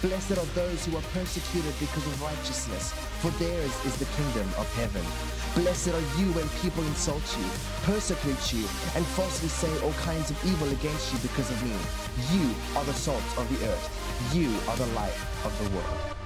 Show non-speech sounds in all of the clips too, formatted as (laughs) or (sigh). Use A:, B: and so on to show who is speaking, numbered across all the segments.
A: Blessed are those who are persecuted because of righteousness, for theirs is the kingdom of heaven. Blessed are you when people insult you, persecute you, and falsely say all kinds of evil against you because of me. You are the salt of the earth. You are the light of the world.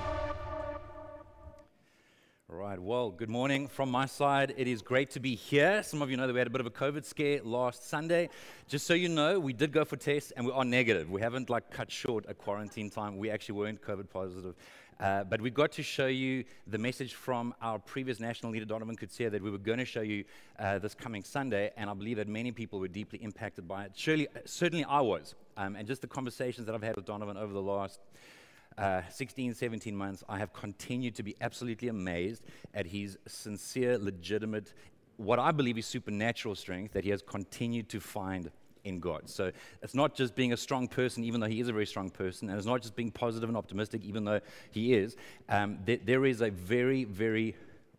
B: Right, well, good morning from my side. It is great to be here. Some of you know that we had a bit of a COVID scare last Sunday. Just so you know, we did go for tests and we are negative. We haven't like cut short a quarantine time. We actually weren't COVID positive. Uh, but we got to show you the message from our previous national leader, Donovan Coetzee, that we were going to show you uh, this coming Sunday, and I believe that many people were deeply impacted by it. Surely, certainly I was. Um, and just the conversations that I've had with Donovan over the last uh, 16, 17 months, I have continued to be absolutely amazed at his sincere, legitimate, what I believe is supernatural strength that he has continued to find in God. So it's not just being a strong person, even though he is a very strong person, and it's not just being positive and optimistic, even though he is. Um, th- there is a very, very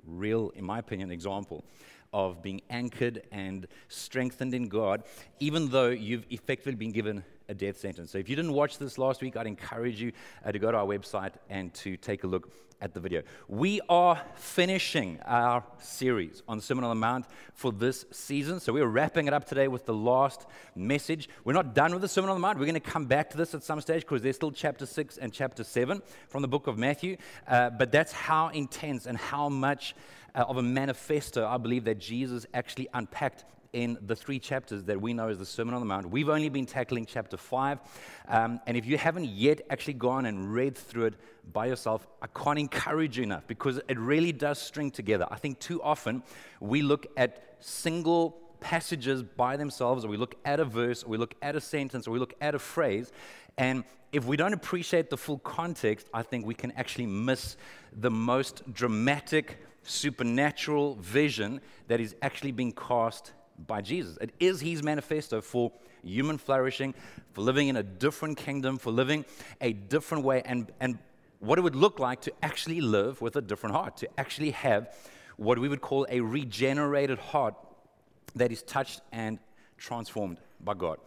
B: real, in my opinion, example of being anchored and strengthened in God, even though you've effectively been given a death sentence. So if you didn't watch this last week, I'd encourage you uh, to go to our website and to take a look at the video. We are finishing our series on the Sermon on the Mount for this season. So we're wrapping it up today with the last message. We're not done with the Sermon on the Mount. We're going to come back to this at some stage because there's still chapter 6 and chapter 7 from the book of Matthew. Uh, but that's how intense and how much uh, of a manifesto I believe that Jesus actually unpacked in the three chapters that we know as the Sermon on the Mount. We've only been tackling chapter 5. Um, and if you haven't yet actually gone and read through it by yourself, I can't encourage you enough because it really does string together. I think too often we look at single passages by themselves, or we look at a verse, or we look at a sentence, or we look at a phrase, and if we don't appreciate the full context, I think we can actually miss the most dramatic, supernatural vision that is actually being cast by Jesus. It is his manifesto for human flourishing, for living in a different kingdom, for living a different way, and, and what it would look like to actually live with a different heart, to actually have what we would call a regenerated heart that is touched and transformed by God.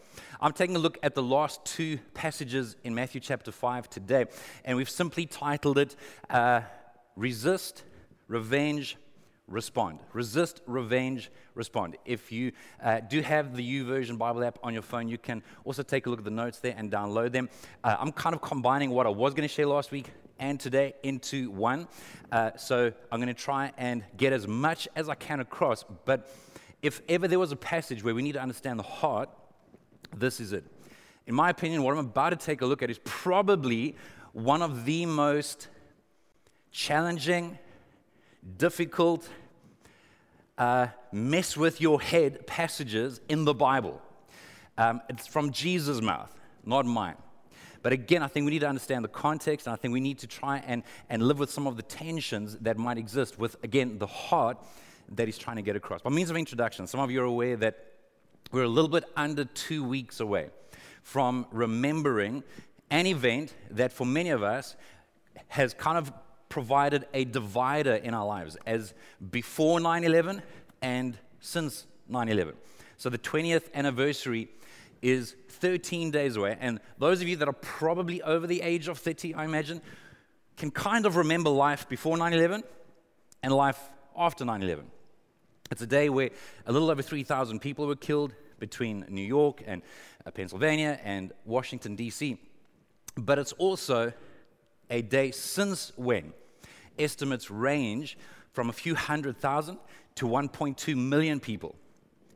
B: I'm taking a look at the last two passages in Matthew chapter 5 today, and we've simply titled it uh, Resist, Revenge, respond. Resist, revenge, respond. If you uh, do have the YouVersion Bible app on your phone, you can also take a look at the notes there and download them. Uh, I'm kind of combining what I was going to share last week and today into one. Uh, so I'm going to try and get as much as I can across. But if ever there was a passage where we need to understand the heart, this is it. In my opinion, what I'm about to take a look at is probably one of the most challenging difficult, uh, mess with your head passages in the Bible. Um, it's from Jesus' mouth, not mine. But again, I think we need to understand the context, and I think we need to try and, and live with some of the tensions that might exist with, again, the heart that he's trying to get across. By means of introduction, some of you are aware that we're a little bit under two weeks away from remembering an event that for many of us has kind of provided a divider in our lives as before 9 11 and since 9 11. So the 20th anniversary is 13 days away. And those of you that are probably over the age of 30, I imagine, can kind of remember life before 9 11 and life after 9 11. It's a day where a little over 3,000 people were killed between New York and uh, Pennsylvania and Washington, D.C. But it's also a day since when estimates range from a few hundred thousand to 1.2 million people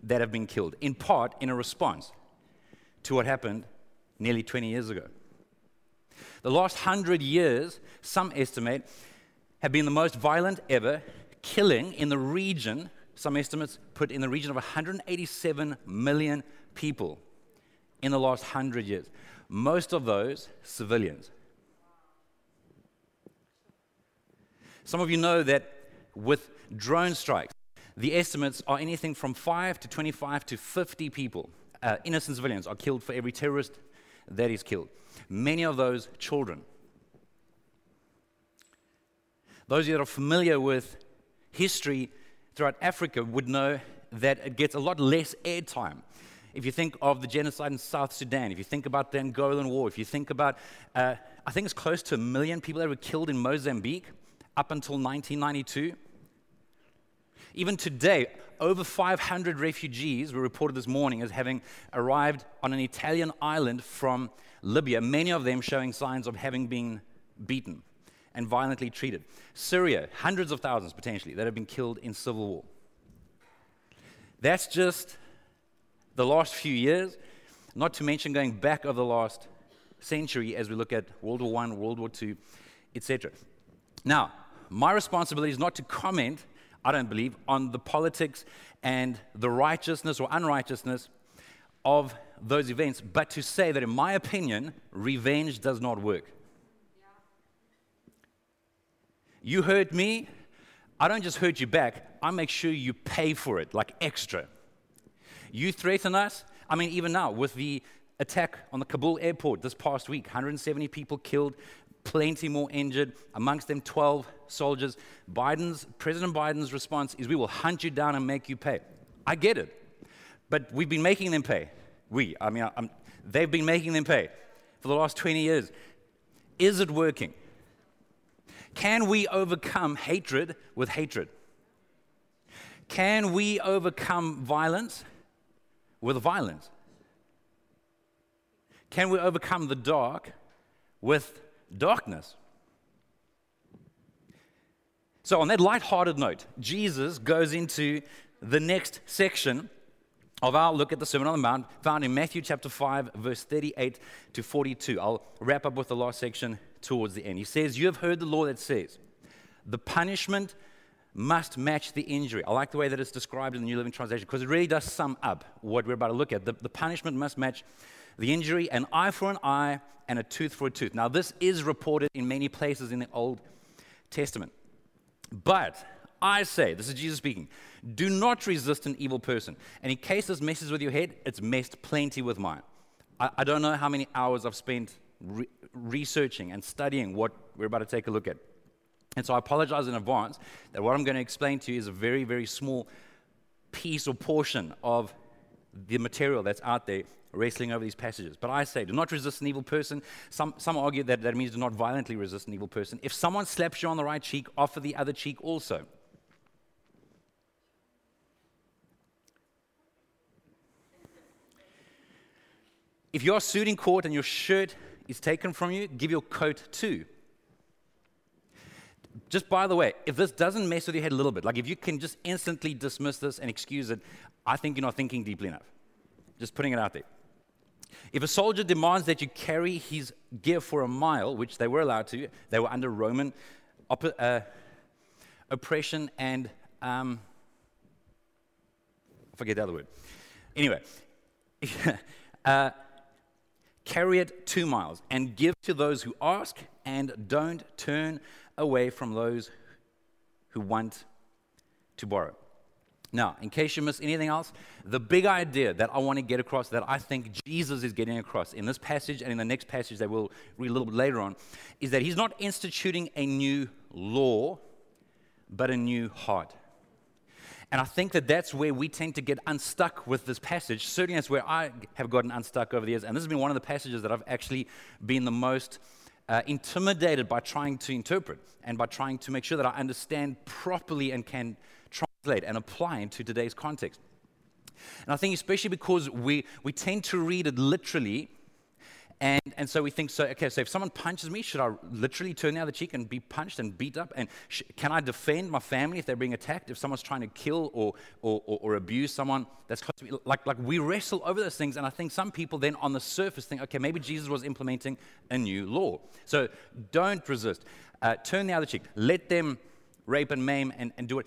B: that have been killed, in part in a response to what happened nearly 20 years ago. The last hundred years, some estimate, have been the most violent ever, killing in the region, some estimates put in the region of 187 million people in the last hundred years. Most of those civilians. Some of you know that with drone strikes, the estimates are anything from 5 to 25 to 50 people, uh, innocent civilians, are killed for every terrorist that is killed. Many of those children. Those of you that are familiar with history throughout Africa would know that it gets a lot less airtime. If you think of the genocide in South Sudan, if you think about the Angolan War, if you think about, uh, I think it's close to a million people that were killed in Mozambique up until 1992. Even today, over 500 refugees were reported this morning as having arrived on an Italian island from Libya, many of them showing signs of having been beaten and violently treated. Syria, hundreds of thousands potentially that have been killed in civil war. That's just the last few years, not to mention going back of the last century as we look at World War I, World War II, etc. Now, my responsibility is not to comment, I don't believe, on the politics and the righteousness or unrighteousness of those events, but to say that, in my opinion, revenge does not work. You hurt me, I don't just hurt you back, I make sure you pay for it, like extra. You threaten us, I mean, even now, with the attack on the Kabul airport this past week 170 people killed, plenty more injured, amongst them 12 soldiers. Biden's, President Biden's response is we will hunt you down and make you pay. I get it. But we've been making them pay. We, I mean, I'm, they've been making them pay for the last 20 years. Is it working? Can we overcome hatred with hatred? Can we overcome violence with violence? Can we overcome the dark with darkness? So, on that light-hearted note, Jesus goes into the next section of our look at the Sermon on the Mount, found in Matthew chapter 5, verse 38 to 42. I'll wrap up with the last section towards the end. He says, You have heard the law that says, the punishment must match the injury. I like the way that it's described in the New Living Translation because it really does sum up what we're about to look at. The, the punishment must match the injury, an eye for an eye and a tooth for a tooth. Now, this is reported in many places in the Old Testament. But I say, this is Jesus speaking, do not resist an evil person. And in case this messes with your head, it's messed plenty with mine. I, I don't know how many hours I've spent re- researching and studying what we're about to take a look at. And so I apologize in advance that what I'm going to explain to you is a very, very small piece or portion of the material that's out there wrestling over these passages. But I say, do not resist an evil person. Some, some argue that that means do not violently resist an evil person. If someone slaps you on the right cheek, offer the other cheek also. If you're sued in court and your shirt is taken from you, give your coat too. Just by the way, if this doesn't mess with your head a little bit, like if you can just instantly dismiss this and excuse it, I think you're not thinking deeply enough. Just putting it out there. If a soldier demands that you carry his gear for a mile, which they were allowed to, they were under Roman op- uh, oppression and um, I forget the other word. Anyway, (laughs) uh, Carry it two miles and give to those who ask, and don't turn away from those who want to borrow. Now, in case you missed anything else, the big idea that I want to get across, that I think Jesus is getting across in this passage and in the next passage that we'll read a little bit later on, is that he's not instituting a new law, but a new heart. And I think that that's where we tend to get unstuck with this passage. Certainly, that's where I have gotten unstuck over the years. And this has been one of the passages that I've actually been the most uh, intimidated by trying to interpret and by trying to make sure that I understand properly and can translate and apply into today's context. And I think, especially because we, we tend to read it literally and, and so we think, so, okay, so if someone punches me, should I literally turn the other cheek and be punched and beat up? And sh- can I defend my family if they're being attacked? If someone's trying to kill or, or, or, or abuse someone that's close to me? Like, like we wrestle over those things. And I think some people then on the surface think, okay, maybe Jesus was implementing a new law. So don't resist. Uh, turn the other cheek. Let them rape and maim and, and do it.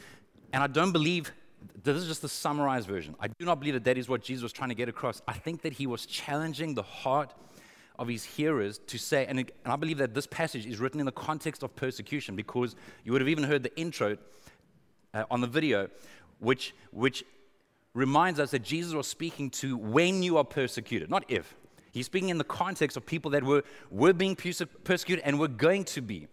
B: And I don't believe this is just the summarized version. I do not believe that that is what Jesus was trying to get across. I think that he was challenging the heart of his hearers to say, and, and I believe that this passage is written in the context of persecution because you would have even heard the intro uh, on the video, which, which reminds us that Jesus was speaking to when you are persecuted, not if. He's speaking in the context of people that were, were being persecuted and were going to be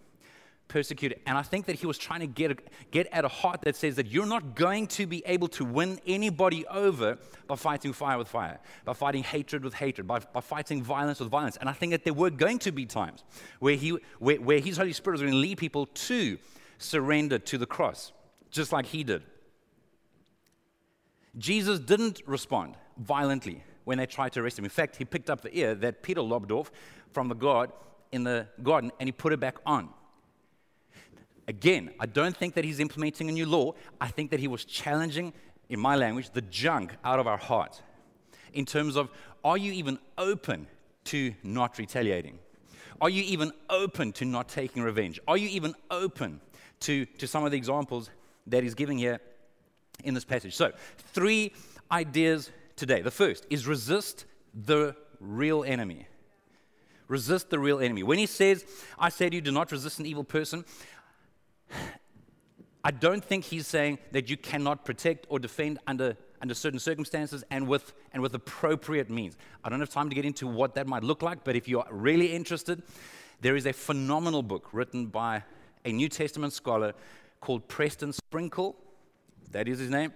B: persecuted. And I think that he was trying to get, get at a heart that says that you're not going to be able to win anybody over by fighting fire with fire, by fighting hatred with hatred, by, by fighting violence with violence. And I think that there were going to be times where, he, where, where his Holy Spirit was going to lead people to surrender to the cross, just like he did. Jesus didn't respond violently when they tried to arrest him. In fact, he picked up the ear that Peter lobbed off from the guard in the garden and he put it back on. Again, I don't think that he's implementing a new law. I think that he was challenging, in my language, the junk out of our heart in terms of are you even open to not retaliating? Are you even open to not taking revenge? Are you even open to, to some of the examples that he's giving here in this passage? So, three ideas today. The first is resist the real enemy. Resist the real enemy. When he says, I say to you, do not resist an evil person, I don't think he's saying that you cannot protect or defend under, under certain circumstances and with, and with appropriate means. I don't have time to get into what that might look like, but if you're really interested, there is a phenomenal book written by a New Testament scholar called Preston Sprinkle. That is his name.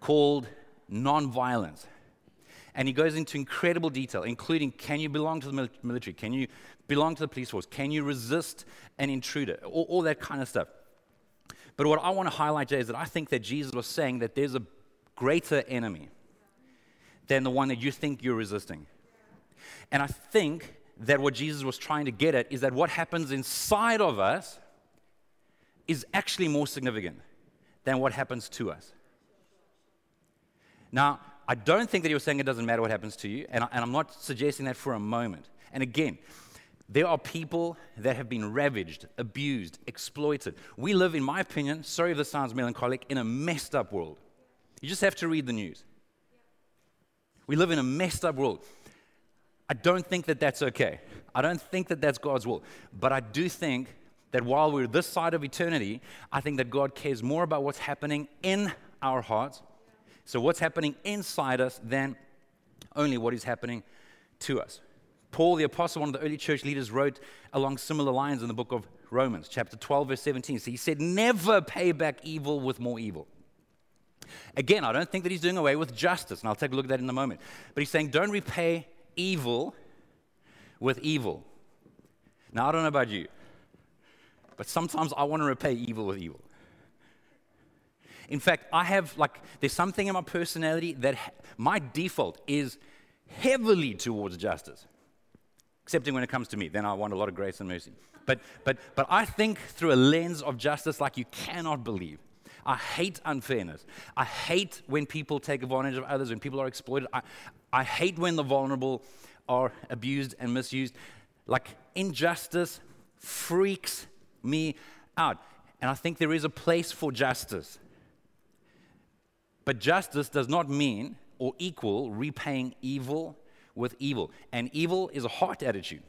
B: Called Nonviolence. And he goes into incredible detail, including can you belong to the military? Can you belong to the police force? Can you resist an intruder? All, all that kind of stuff. But what I want to highlight, Jay, is that I think that Jesus was saying that there's a greater enemy than the one that you think you're resisting. And I think that what Jesus was trying to get at is that what happens inside of us is actually more significant than what happens to us. Now, I don't think that he was saying it doesn't matter what happens to you, and, I, am not suggesting that for a moment. And again, there are people that have been ravaged, abused, exploited. We live, in my opinion, sorry if this sounds melancholic, in a messed up world. You just have to read the news. We live in a messed up world. I don't think that that's okay. I don't think that that's God's will. But I do think that while we're this side of eternity, I think that God cares more about what's happening in our hearts so, what's happening inside us than only what is happening to us? Paul, the apostle, one of the early church leaders, wrote along similar lines in the book of Romans, chapter 12, verse 17. So he said, Never pay back evil with more evil. Again, I don't think that he's doing away with justice, and I'll take a look at that in a moment. But he's saying, Don't repay evil with evil. Now, I don't know about you, but sometimes I want to repay evil with evil. In fact, I have like, there's something in my personality that ha- my default is heavily towards justice. Excepting when it comes to me, then I want a lot of grace and mercy. But, but, but I think through a lens of justice like you cannot believe. I hate unfairness. I hate when people take advantage of others, when people are exploited. I, I hate when the vulnerable are abused and misused. Like injustice freaks me out. And I think there is a place for justice. But justice does not mean or equal repaying evil with evil. And evil is a heart attitude.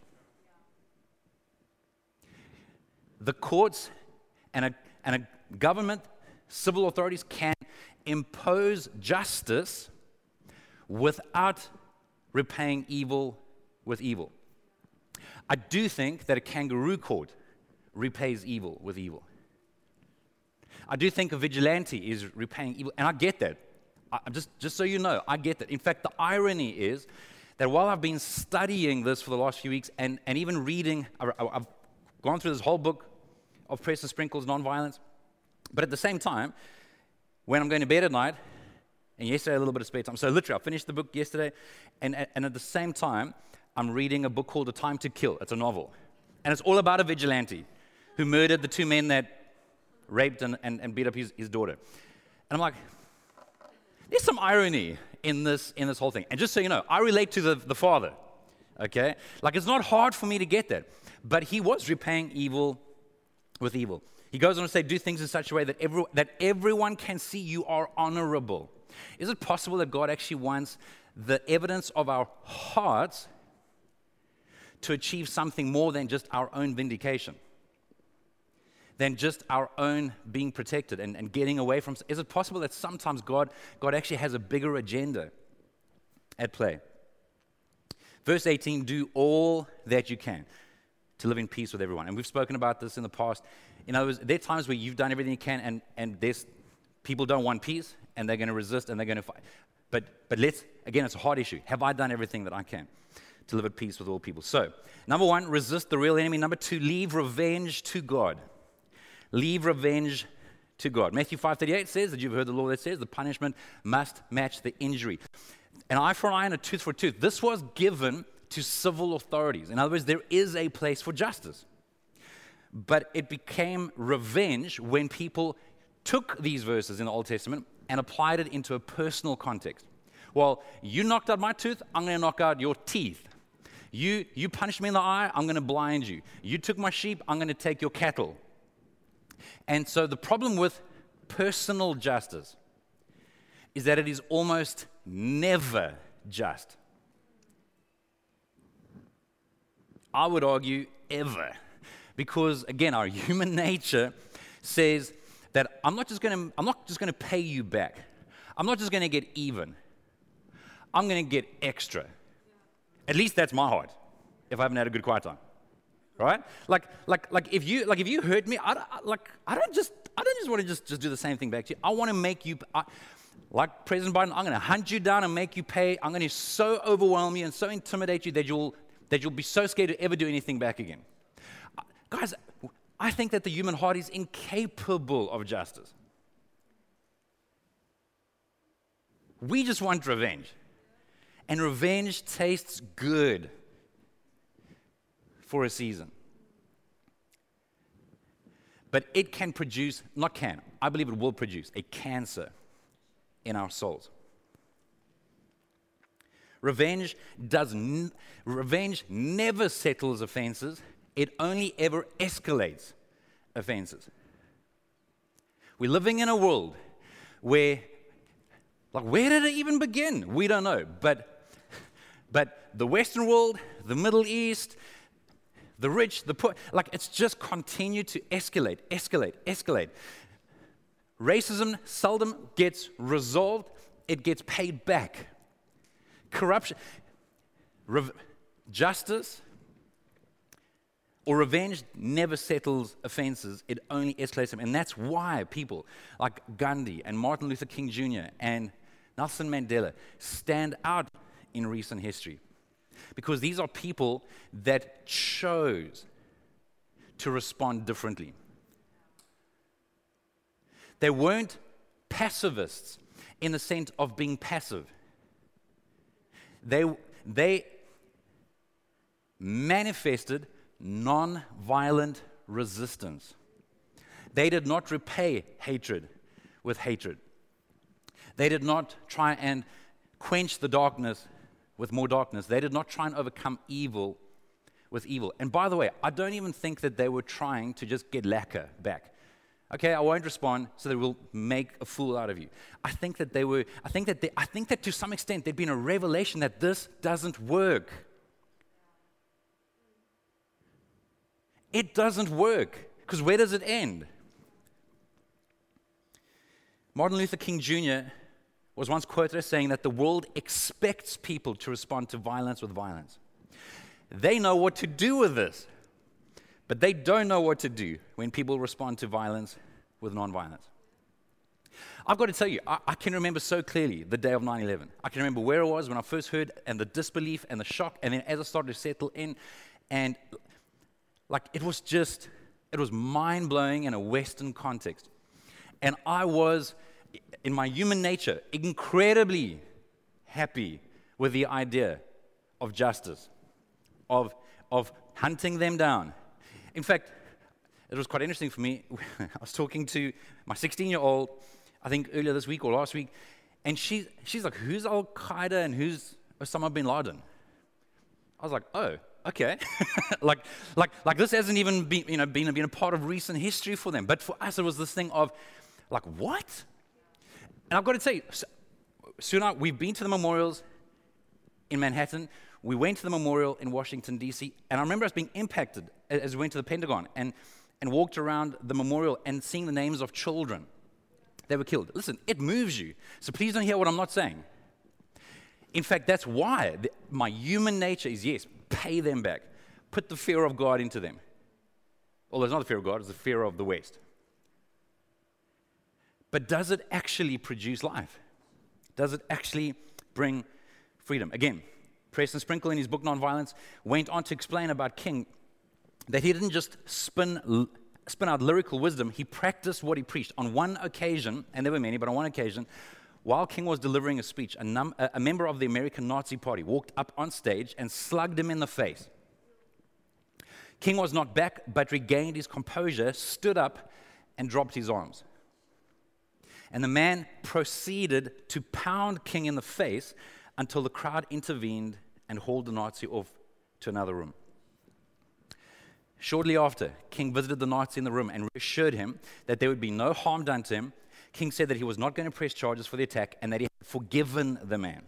B: The courts and a, and a government, civil authorities can impose justice without repaying evil with evil. I do think that a kangaroo court repays evil with evil. I do think a vigilante is repaying evil, and I get that. I, just, just so you know, I get that. In fact, the irony is that while I've been studying this for the last few weeks and, and even reading, I've gone through this whole book of Preston Sprinkle's Nonviolence, but at the same time, when I'm going to bed at night, and yesterday a little bit of spare time, so literally I finished the book yesterday, and, and at the same time, I'm reading a book called A Time to Kill. It's a novel. And it's all about a vigilante who murdered the two men that raped and, and, and beat up his, his daughter. And I'm like, there's some irony in this, in this whole thing. And just so you know, I relate to the, the father, okay? Like, it's not hard for me to get that. But he was repaying evil with evil. He goes on to say, do things in such a way that, every, that everyone can see you are honorable. Is it possible that God actually wants the evidence of our hearts to achieve something more than just our own vindication, than just our own being protected and, and getting away from. Is it possible that sometimes God, God actually has a bigger agenda at play? Verse 18 do all that you can to live in peace with everyone. And we've spoken about this in the past. In other words, there are times where you've done everything you can, and, and there's people don't want peace, and they're going to resist, and they're going to fight. But, but let's, again, it's a hard issue. Have I done everything that I can to live at peace with all people? So, number one, resist the real enemy. Number two, leave revenge to God. Leave revenge to God. Matthew 5.38 says that you've heard the law that says the punishment must match the injury. An eye for an eye and a tooth for a tooth. This was given to civil authorities. In other words, there is a place for justice. But it became revenge when people took these verses in the Old Testament and applied it into a personal context. Well, you knocked out my tooth, I'm going to knock out your teeth. You, you punched me in the eye, I'm going to blind you. You took my sheep, I'm going to take your cattle. And so the problem with personal justice is that it is almost never just. I would argue ever. Because again, our (laughs) human nature says that I'm not just going to I'm not just going to pay you back. I'm not just going to get even. I'm going to get extra. At least that's my heart. If I haven't had a good quiet time, right? Like, like, like if you like if you hurt me, I, like I don't just I don't just want to just, just do the same thing back to you. I want to make you. I, like President Biden, I'm going to hunt you down and make you pay. I'm going to so overwhelm you and so intimidate you that you'll that you'll be so scared to ever do anything back again. Uh, guys, I think that the human heart is incapable of justice. We just want revenge. And revenge tastes good for a season. But it can produce, not can, I believe it will produce a cancer in our souls. Revenge does n- revenge never settles offenses. It only ever escalates offenses. We're living in a world where like where did it even begin? We don't know. But but the western world, the Middle East, the rich, the poor, like it's just continued to escalate, escalate, escalate. Racism seldom gets resolved, it gets paid back corruption, justice, or revenge never settles offenses, it only escalates them. And that's why people like Gandhi and Martin Luther King Jr. and Nelson Mandela stand out in recent history. Because these are people that chose to respond differently. They weren't pacifists in the sense of being passive they, they manifested non-violent resistance. They did not repay hatred with hatred. They did not try and quench the darkness with more darkness. They did not try and overcome evil with evil. And by the way, I don't even think that they were trying to just get lacquer back. Okay, I won't respond so they will make a fool out of you. I think that they were, I think that they, I think that to some extent there'd been a revelation that this doesn't work. It doesn't work. Because where does it end? Martin Luther King Jr. was once quoted as saying that the world expects people to respond to violence with violence. They know what to do with this. But they don't know what to do when people respond to violence with nonviolence. I've got to tell you, I, I, can remember so clearly the day of 9 11. I can remember where I was when I first heard, and the disbelief and the shock, and then as I started to settle in, and like it was just, it was mind blowing in a Western context. And I was, in my human nature, incredibly happy with the idea of justice, of, of hunting them down, in fact, it was quite interesting for me. (laughs) I was talking to my 16 year old, I think earlier this week or last week, and she, she's like, Who's Al Qaeda and who's Osama bin Laden? I was like, Oh, okay. (laughs) like, like, like this hasn't even been, you know, been, been a part of recent history for them. But for us, it was this thing of, like, what? And I've got to tell you, soon we've been to the memorials in Manhattan. we went to the memorial in Washington, D.C., and I remember us being impacted as we went to the Pentagon and, and walked around the memorial and seeing the names of children that were killed. Listen, it moves you. So please don't hear what I'm not saying. In fact, that's why my human nature is yes, pay them back. Put the fear of God into them. Although it's not the fear of God, it's the fear of the West. But does it actually produce life? Does it actually bring freedom? Again, Preston Sprinkle in his book Nonviolence went on to explain about King that he didn't just spin, spin out lyrical wisdom, he practiced what he preached. On one occasion, and there were many, but on one occasion, while King was delivering a speech, a, num- a member of the American Nazi Party walked up on stage and slugged him in the face. King was not back, but regained his composure, stood up, and dropped his arms. And the man proceeded to pound King in the face until the crowd intervened and hauled the Nazi off to another room. Shortly after, King visited the Nazi in the room and assured him that there would be no harm done to him King said that he was not going to press charges for the attack and that he had forgiven the man.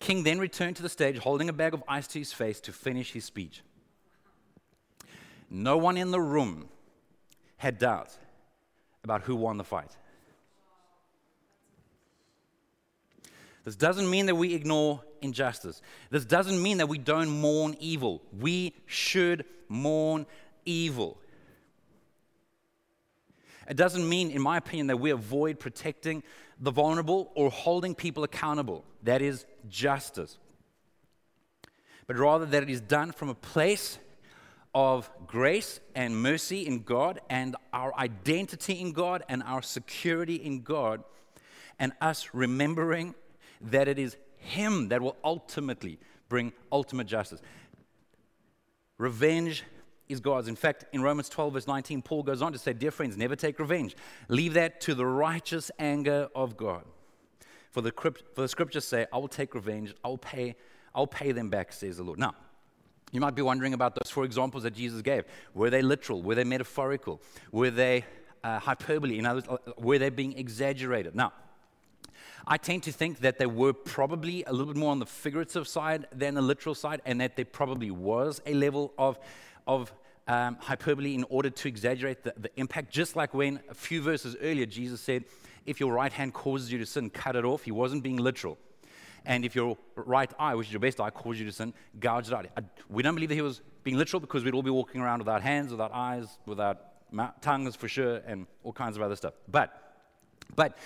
B: King then returned to the stage holding a bag of ice to his face to finish his speech. No one in the room had doubt about who won the fight. This doesn't mean that we ignore injustice. This doesn't mean that we don't mourn evil. We should mourn evil. It doesn't mean, in my opinion, that we avoid protecting the vulnerable or holding people accountable. That is justice. But rather that it is done from a place of grace and mercy in God and our identity in God and our security in God, and us remembering that it is Him that will ultimately bring ultimate justice. Revenge is God's. In fact, in Romans 12, verse 19, Paul goes on to say, Dear friends, never take revenge. Leave that to the righteous anger of God. For the, for the scriptures say, I will take revenge, I'll pay, I'll pay them back, says the Lord. Now, you might be wondering about those four examples that Jesus gave. Were they literal? Were they metaphorical? Were they uh, hyperbole? In other words, uh, were they being exaggerated? Now, I tend to think that they were probably a little bit more on the figurative side than the literal side, and that there probably was a level of of um, hyperbole in order to exaggerate the, the impact, just like when a few verses earlier Jesus said, If your right hand causes you to sin, cut it off. He wasn't being literal. And if your right eye, which is your best eye, causes you to sin, gouge it out. We don't believe that he was being literal because we'd all be walking around without hands, without eyes, without tongues for sure, and all kinds of other stuff. But, but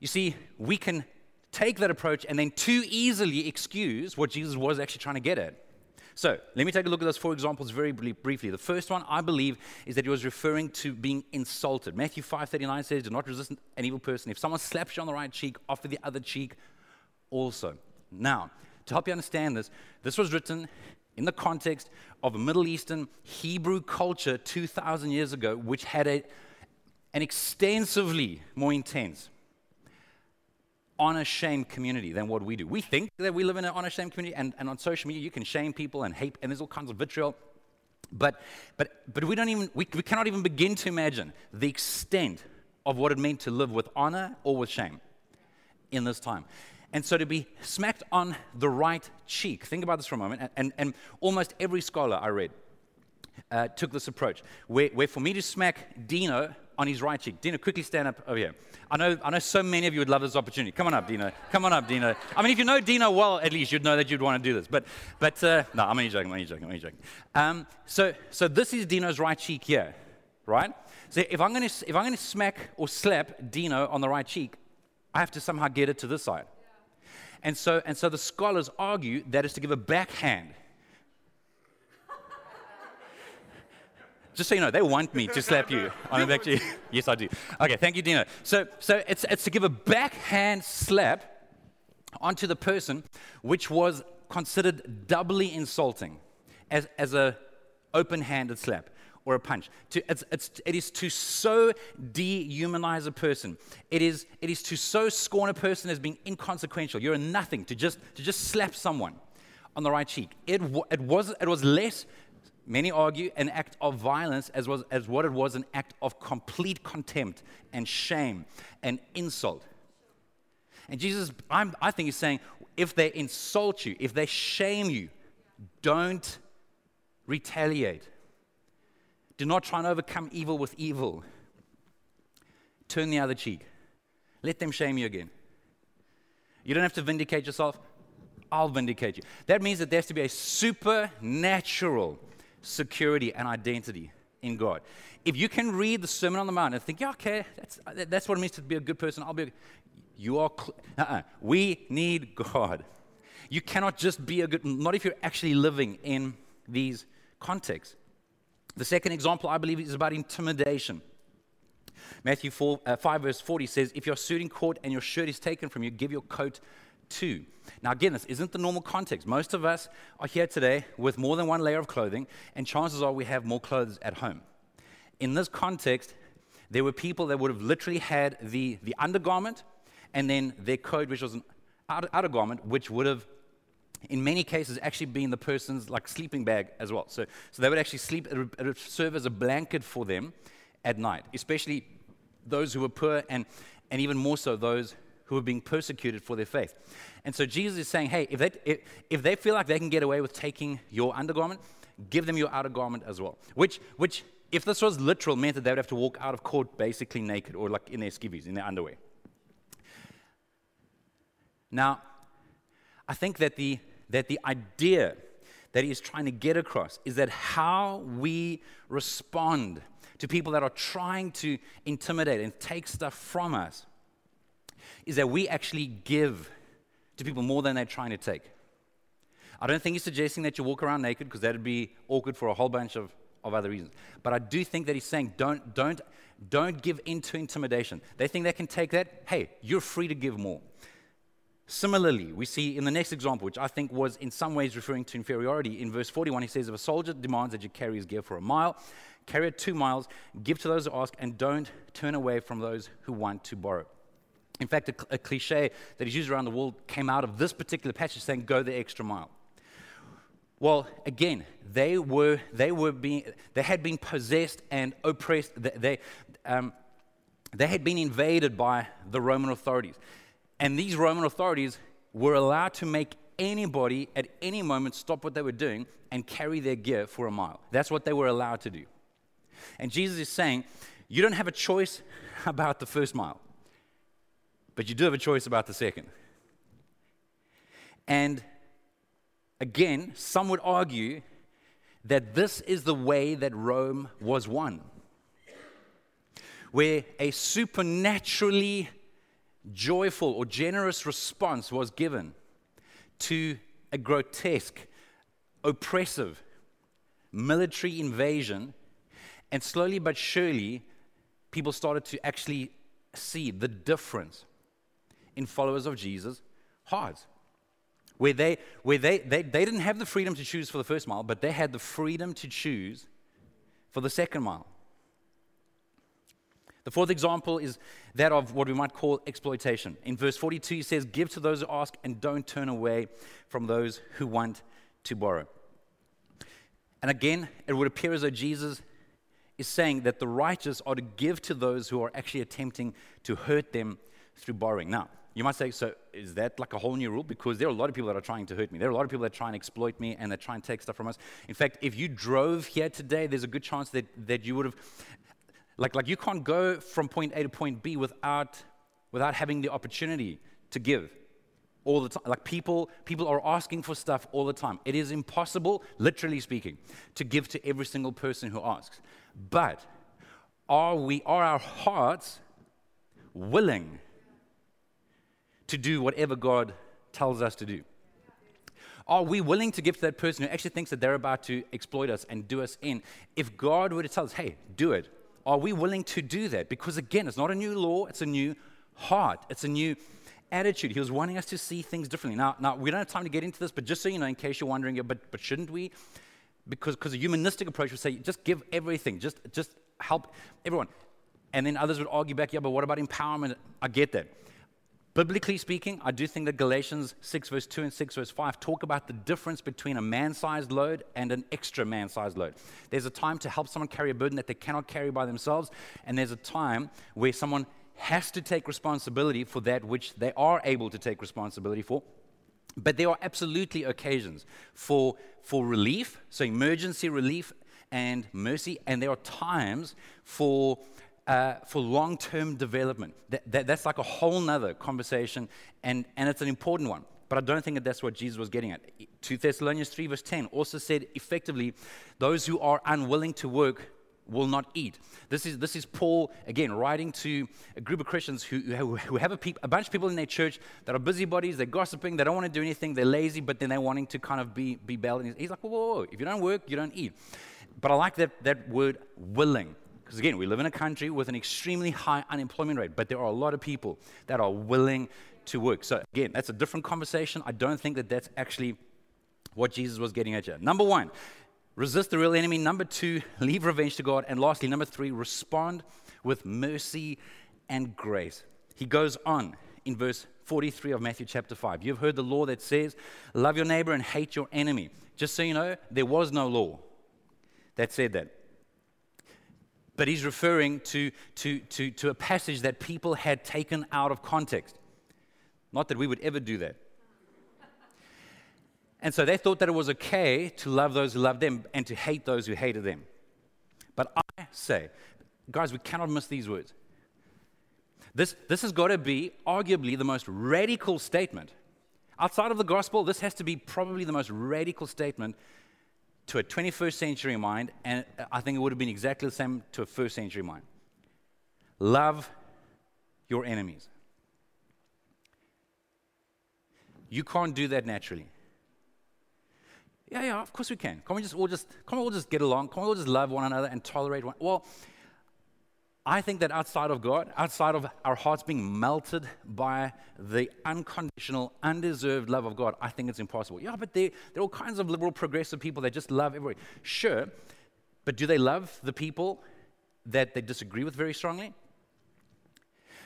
B: you see, we can take that approach and then too easily excuse what Jesus was actually trying to get at. So let me take a look at those four examples very briefly. The first one, I believe, is that he was referring to being insulted. Matthew 5:39 says, "Do not resist an evil person. If someone slaps you on the right cheek, offer the other cheek also." Now, to help you understand this, this was written in the context of a Middle Eastern Hebrew culture 2,000 years ago, which had a, an extensively more intense honor shame community than what we do. We think that we live in an honor shame community, and, and on social media, you can shame people and hate, and there's all kinds of vitriol. But, but, but we, don't even, we, we cannot even begin to imagine the extent of what it meant to live with honor or with shame in this time. And so to be smacked on the right cheek, think about this for a moment, and, and, almost every scholar I read uh, took this approach, where, where for me to smack Dino on his right cheek. Dino, quickly stand up over here. I know, I know so many of you would love this opportunity. Come on up, Dino. Come on up, Dino. I mean, if you know Dino well, at least you'd know that you'd want to do this. But, but uh, no, I'm only joking, I'm only joking, I'm only joking. Um, so, so this is Dino's right cheek here, right? So if I'm going to if I'm going to smack or slap Dino on the right cheek, I have to somehow get it to this side. And so, and so the scholars argue that is to give a backhand Just so you know, they want me to slap you on the back (laughs) yes, I do. Okay, thank you, Dino. So, so it's, it's to give a backhand slap onto the person, which was considered doubly insulting as, as a open-handed slap or a punch. To, it's, it's, it is to so dehumanize a person. It is, it is to so scorn a person as being inconsequential. You're nothing to just, to just slap someone on the right cheek. It, it, was, it was less Many argue an act of violence as, was, as what it was an act of complete contempt and shame and insult. And Jesus, I'm, i think, he's saying if they insult you, if they shame you, don't retaliate. Do not try and overcome evil with evil. Turn the other cheek. Let them shame you again. You don't have to vindicate yourself. I'll vindicate you. That means that there has to be a supernatural security and identity in God. If you can read the Sermon on the Mount and think, yeah, okay, that's, that's what it means to be a good person, I'll be you are, cl- uh-uh. we need God. You cannot just be a good, not if you're actually living in these contexts. The second example, I believe, is about intimidation. Matthew 4, uh, 5, verse 40 says, If your suit in court and your shirt is taken from you, give your coat too. Now, again, this isn't the normal context. Most of us are here today with more than one layer of clothing, and chances are we have more clothes at home. In this context, there were people that would have literally had the, the undergarment and then their coat, which was an outer, outer garment, which would have in many cases actually being the person's like sleeping bag as well. So, so they would actually sleep, it would, it would serve as a blanket for them at night, especially those who were poor and, and even more so those who were being persecuted for their faith. And so Jesus is saying, hey, if they, if, if they feel like they can get away with taking your undergarment, give them your outer garment as well. Which, which, if this was literal, meant that they would have to walk out of court basically naked or like in their skivvies, in their underwear. Now, I think that the, that the idea that he is trying to get across is that how we respond to people that are trying to intimidate and take stuff from us is that we actually give to people more than they're trying to take. I don't think he's suggesting that you walk around naked because that'd be awkward for a whole bunch of, of other reasons. But I do think that he's saying don't, don't, don't give into intimidation. They think they can take that. Hey, you're free to give more. Similarly, we see in the next example, which I think was in some ways referring to inferiority, in verse 41, he says, If a soldier demands that you carry his gear for a mile, carry it two miles, give to those who ask, and don't turn away from those who want to borrow. In fact, a, a cliche that is used around the world came out of this particular passage saying, Go the extra mile. Well, again, they were, they were being, they had been possessed and oppressed. They, they, um, they had been invaded by the Roman authorities. And these Roman authorities were allowed to make anybody at any moment stop what they were doing and carry their gear for a mile. That's what they were allowed to do. And Jesus is saying, you don't have a choice (laughs) about the first mile, but you do have a choice about the second. And again, some would argue that this is the way that Rome was won, where a supernaturally joyful or generous response was given to a grotesque, oppressive military invasion. And slowly but surely, people started to actually see the difference in followers of Jesus' hearts. Where, they, where they, they, they didn't have the freedom to choose for the first mile, but they had the freedom to choose for the second mile. The fourth example is that of what we might call exploitation. In verse 42, he says, Give to those who ask and don't turn away from those who want to borrow. And again, it would appear as though Jesus is saying that the righteous are to give to those who are actually attempting to hurt them through borrowing. Now, you might say, so is that like a whole new rule? Because there are a lot of people that are trying to hurt me. There are a lot of people that try and exploit me and that try and take stuff from us. In fact, if you drove here today, there's a good chance that, that you would have like, like you can't go from point A to point B without, without having the opportunity to give all the time. Like people, people are asking for stuff all the time. It is impossible, literally speaking, to give to every single person who asks. But are we, are our hearts willing to do whatever God tells us to do? Are we willing to give to that person who actually thinks that they're about to exploit us and do us in? If God were to tell us, hey, do it, are we willing to do that? Because again, it's not a new law, it's a new heart, it's a new attitude. He was wanting us to see things differently. Now, now we don't have time to get into this, but just so you know, in case you're wondering, but, but shouldn't we? Because because a humanistic approach would say, just give everything, just, just help everyone. And then others would argue back, yeah, but what about empowerment? I get that. Biblically speaking, I do think that Galatians 6, verse 2 and 6, verse 5 talk about the difference between a man sized load and an extra man sized load. There's a time to help someone carry a burden that they cannot carry by themselves, and there's a time where someone has to take responsibility for that which they are able to take responsibility for. But there are absolutely occasions for, for relief, so emergency relief and mercy, and there are times for, uh, for long term development. That, that, that's like a whole nother conversation, and, and it's an important one. But I don't think that that's what Jesus was getting at. 2 Thessalonians 3, verse 10 also said effectively, those who are unwilling to work will not eat. This is, this is Paul, again, writing to a group of Christians who, who, have a, peop, a, bunch of people in their church that are busybodies, they're gossiping, they don't want to do anything, they're lazy, but then they're wanting to kind of be, be balanced. He's like, whoa, whoa, whoa, if you don't work, you don't eat. But I like that, that word willing. Because again, we live in a country with an extremely high unemployment rate, but there are a lot of people that are willing to work. So again, that's a different conversation. I don't think that that's actually what Jesus was getting at here. Number one, resist the real enemy. Number two, (laughs) leave revenge to God. And lastly, number three, respond with mercy and grace. He goes on in verse 43 of Matthew chapter 5. You've heard the law that says, Love your neighbor and hate your enemy. Just so you know, there was no law that said that. But he's referring to, to, to, to a passage that people had taken out of context. Not that we would ever do that. And so they thought that it was okay to love those who loved them and to hate those who hated them. But I say, guys, we cannot miss these words. This, this has got to be arguably the most radical statement. Outside of the gospel, this has to be probably the most radical statement to a 21st century mind, and I think it would have been exactly the same to a first century mind. Love your enemies. You can't do that naturally. Yeah, yeah, of course we can. Can we just all just can we all just get along? Can we all just love one another and tolerate one? Well, I think that outside of God, outside of our hearts being melted by the unconditional, undeserved love of God, I think it's impossible. Yeah, but there, there are all kinds of liberal, progressive people that just love everybody. Sure, but do they love the people that they disagree with very strongly?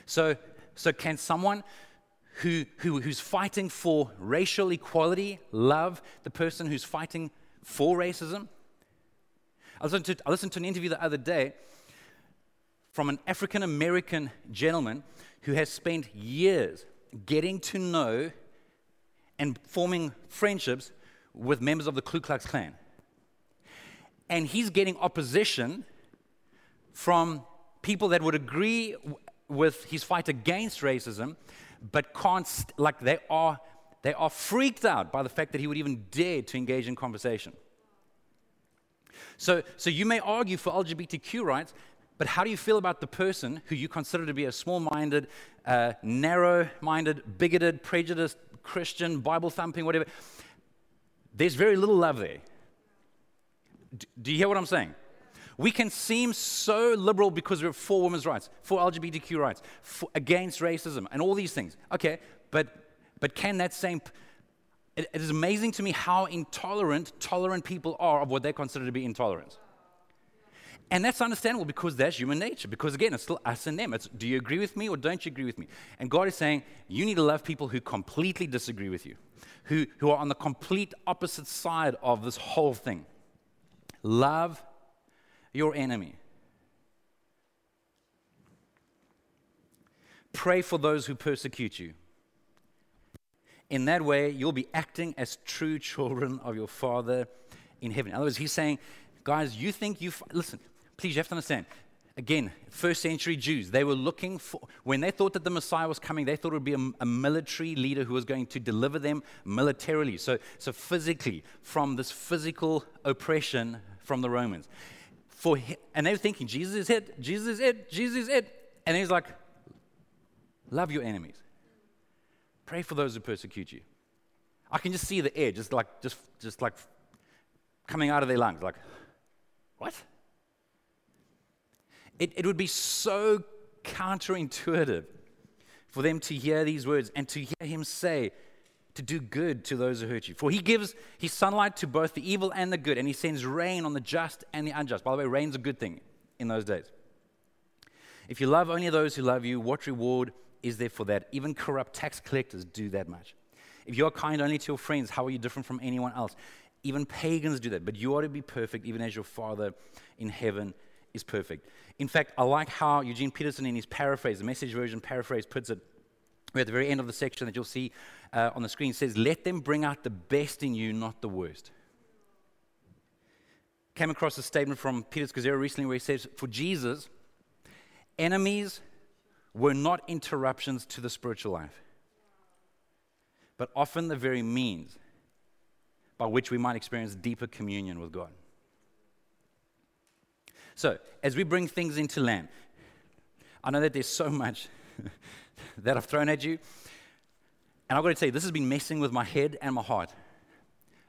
B: So, so can someone who, who, who's fighting for racial equality love the person who's fighting for racism? I listened, to, I listened to an interview the other day from an African American gentleman who has spent years getting to know and forming friendships with members of the Ku Klux Klan. And he's getting opposition from people that would agree with his fight against racism but can't, st- like, they are, they are freaked out by the fact that he would even dare to engage in conversation. So, so you may argue for LGBTQ rights, but how do you feel about the person who you consider to be a small minded, uh, narrow minded, bigoted, prejudiced Christian, Bible thumping, whatever? There's very little love there. D- do you hear what I'm saying? We can seem so liberal because we're for women's rights, for LGBTQ rights, for, against racism, and all these things. Okay, but, but can that same. It, it is amazing to me how intolerant tolerant people are of what they consider to be intolerance. And that's understandable because that's human nature. Because again, it's still us and them. It's do you agree with me or don't you agree with me? And God is saying you need to love people who completely disagree with you, who, who are on the complete opposite side of this whole thing. Love your enemy. Pray for those who persecute you. In that way, you'll be acting as true (laughs) children of your Father in heaven. In other words, he's saying, guys, you think you, listen, please, you have to understand. Again, first century Jews, they were looking for, when they thought that the Messiah was coming, they thought it would be a, a military leader who was going to deliver them militarily, so, so physically, from this physical oppression from the Romans for and they were thinking, Jesus is it, Jesus is it, Jesus is it. And he's like, love your enemies. Pray for those who persecute you. I can just see the air just like just just like coming out of their lungs, like, what? It, it would be so counterintuitive for them to hear these words and to hear him say, to do good to those who hurt you. For he gives his sunlight to both the evil and the good, and he sends rain on the just and the unjust. By the way, rain's a good thing in those days. If you love only those who love you, what reward is there for that? Even corrupt tax collectors do that much. If you are kind only to your friends, how are you different from anyone else? Even pagans do that, but you ought to be perfect, even as your Father in heaven is perfect. In fact, I like how Eugene Peterson, in his paraphrase, the message version paraphrase, puts it who at the very end of the section that you'll see uh, on the screen says, Let them bring out the best in you, not the worst. Came across a statement from Peter Scazzero recently where he says, For Jesus, enemies were not interruptions to the spiritual life, but often the very means by which we might experience deeper communion with God. So, as we bring things into land, I know that there's so much (laughs) that I've thrown at you. And I've got to tell you, this has been messing with my head and my heart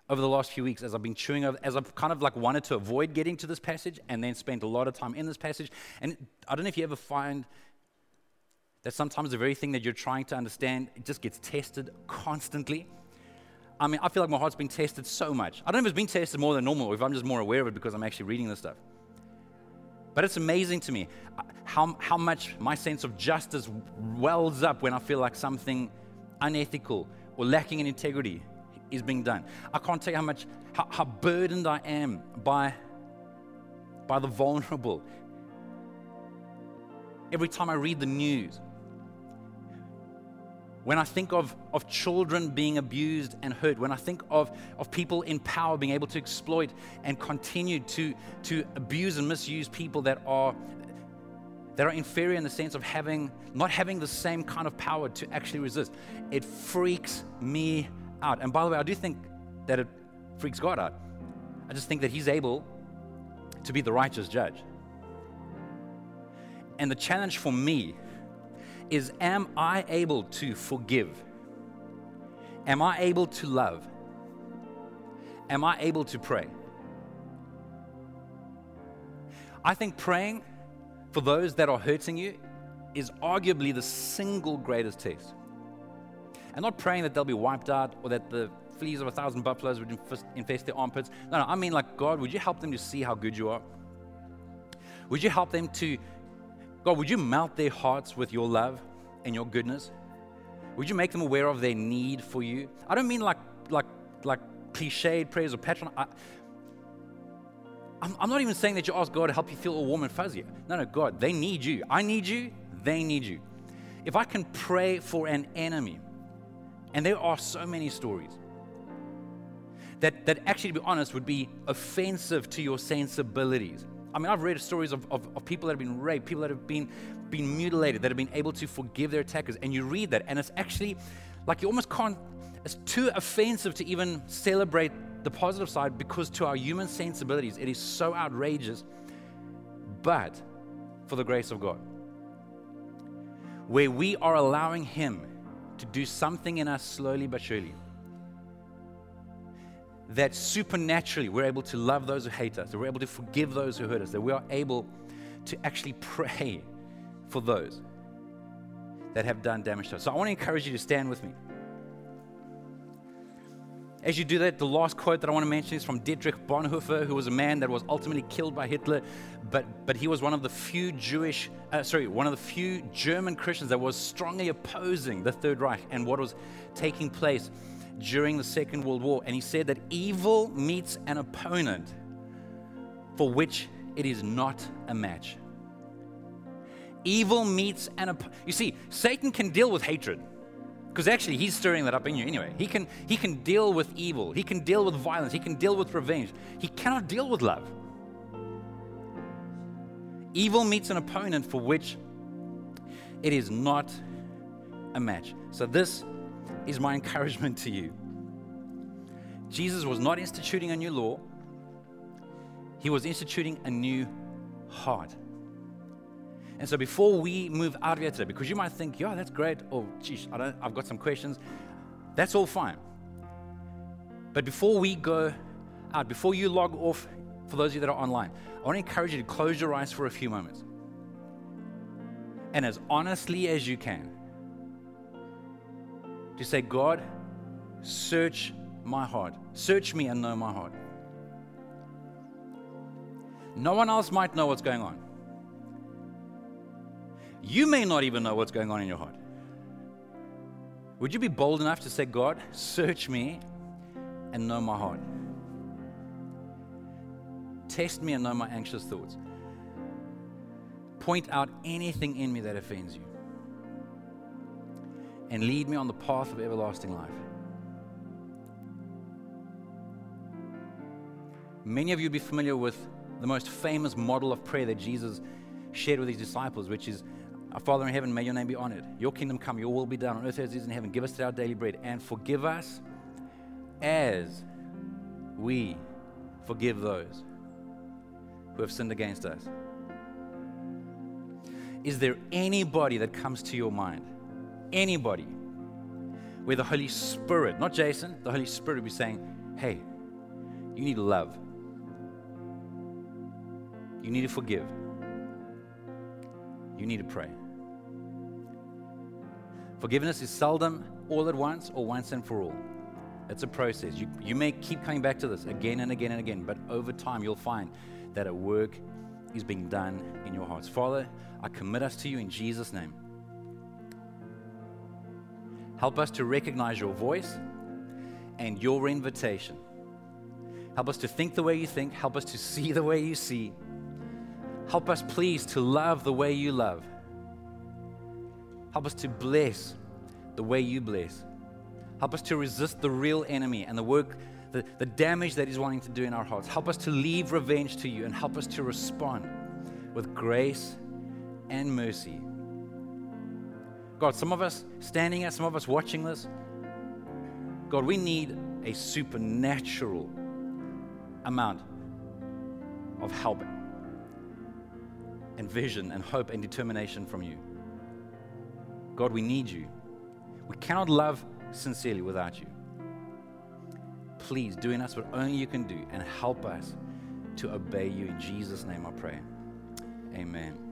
B: over the last few weeks as I've been chewing over, as I've kind of like wanted to avoid getting to this passage and then spent a lot of time in this passage. And I don't know if you ever find that sometimes the very thing that you're trying to understand it just gets tested constantly. I mean, I feel like my heart's been tested so much. I don't know if it's been tested more than normal or if I'm just more aware of it because I'm actually reading this stuff. But it's amazing to me uh, how, how much my sense of justice wells up when I feel like something unethical or lacking in integrity is being done. I can't tell you how much, how, how burdened I am by, by the vulnerable. Every time I read the news, when I think of, of children being abused and hurt, when I think of, of people in power being able to exploit and continue to, to abuse and misuse people that are, that are inferior in the sense of having, not having the same kind of power to actually resist, it freaks me out. And by the way, I do think that it freaks God out. I just think that He's able to be the righteous judge. And the challenge for me is am I able to forgive? Am I able to love? Am I able to pray? I think praying for those that are hurting you is arguably the single greatest test. And not praying that they'll be wiped out or that the fleas of a thousand buffaloes would infest their armpits. No, no, I mean, like, God, would you help them to see how good you are? Would you help them to God, would you melt their hearts with your love and your goodness? Would you make them aware of their need for you? I don't mean like like like cliched prayers or patron. I'm, I'm not even saying that you ask God to help you feel all warm and fuzzy. No, no, God, they need you. I need you. They need you. If I can pray for an enemy, and there are so many stories that, that actually, to be honest, would be offensive to your sensibilities. I mean, I've read stories of, of, of, people that have been raped, people that have been, been mutilated, that have been able to forgive their attackers. And you read that, and it's actually like you almost can't, it's too offensive to even celebrate the positive side because to our human sensibilities, it is so outrageous. But for the grace of God, where we are allowing Him to do something in us slowly but surely that supernaturally we're able to love those who hate us, that we're able to forgive those who hurt us, that we are able to actually pray for those that have done damage to us. So I want to encourage you to stand with me. As you do that, the last quote that I want to mention is from Dietrich Bonhoeffer, who was a man that was ultimately killed by Hitler, but, but he was one of the few Jewish, uh, sorry, one of the few German Christians that was strongly opposing the Third Reich and what was taking place during the Second World War, and he said that evil meets an opponent for which it is not a match. Evil meets an opponent. You see, Satan can deal with hatred because actually he's stirring that up in you anyway. He can, he can deal with evil, he can deal with violence, he can deal with revenge. He cannot deal with love. Evil meets an opponent for which it is not a match. So, this is my encouragement to you. Jesus was not instituting a new law, he was instituting a new heart. And so before we move out of here today, because you might think, yeah, that's great, or oh, geez, I don't, I've got some questions, that's all fine. But before we go out, before you log off, for those of you that are online, I want to encourage you to close your eyes for a few moments. And as honestly as you can, to say, God, search my heart. Search me and know my heart. No one else might know what's going on. You may not even know what's going on in your heart. Would you be bold enough to say, God, search me and know my heart? Test me and know my anxious thoughts. Point out anything in me that offends you. And lead me on the path of everlasting life. Many of you will be familiar with the most famous model of prayer that Jesus shared with his disciples, which is Our Father in heaven, may your name be honored. Your kingdom come, your will be done on earth as it is in heaven. Give us today our daily bread and forgive us as we forgive those who have sinned against us. Is there anybody that comes to your mind? Anybody where the Holy Spirit, not Jason, the Holy Spirit would be saying, hey, you need love. You need to forgive. You need to pray. Forgiveness is seldom all at once or once and for all. It's a process. You, you may keep coming back to this again and again and again, but over time you'll find that a work is being done in your hearts. Father, I commit us to you in Jesus' name. Help us to recognize your voice and your invitation. Help us to think the way you think. Help us to see the way you see. Help us, please, to love the way you love. Help us to bless the way you bless. Help us to resist the real enemy and the work, the, the damage that he's wanting to do in our hearts. Help us to leave revenge to you and help us to respond with grace and mercy. God, some of us standing here, some of us watching this, God, we need a supernatural amount of help and vision and hope and determination from you. God, we need you. We cannot love sincerely without you. Please do in us what only you can do and help us to obey you. In Jesus' name I pray. Amen.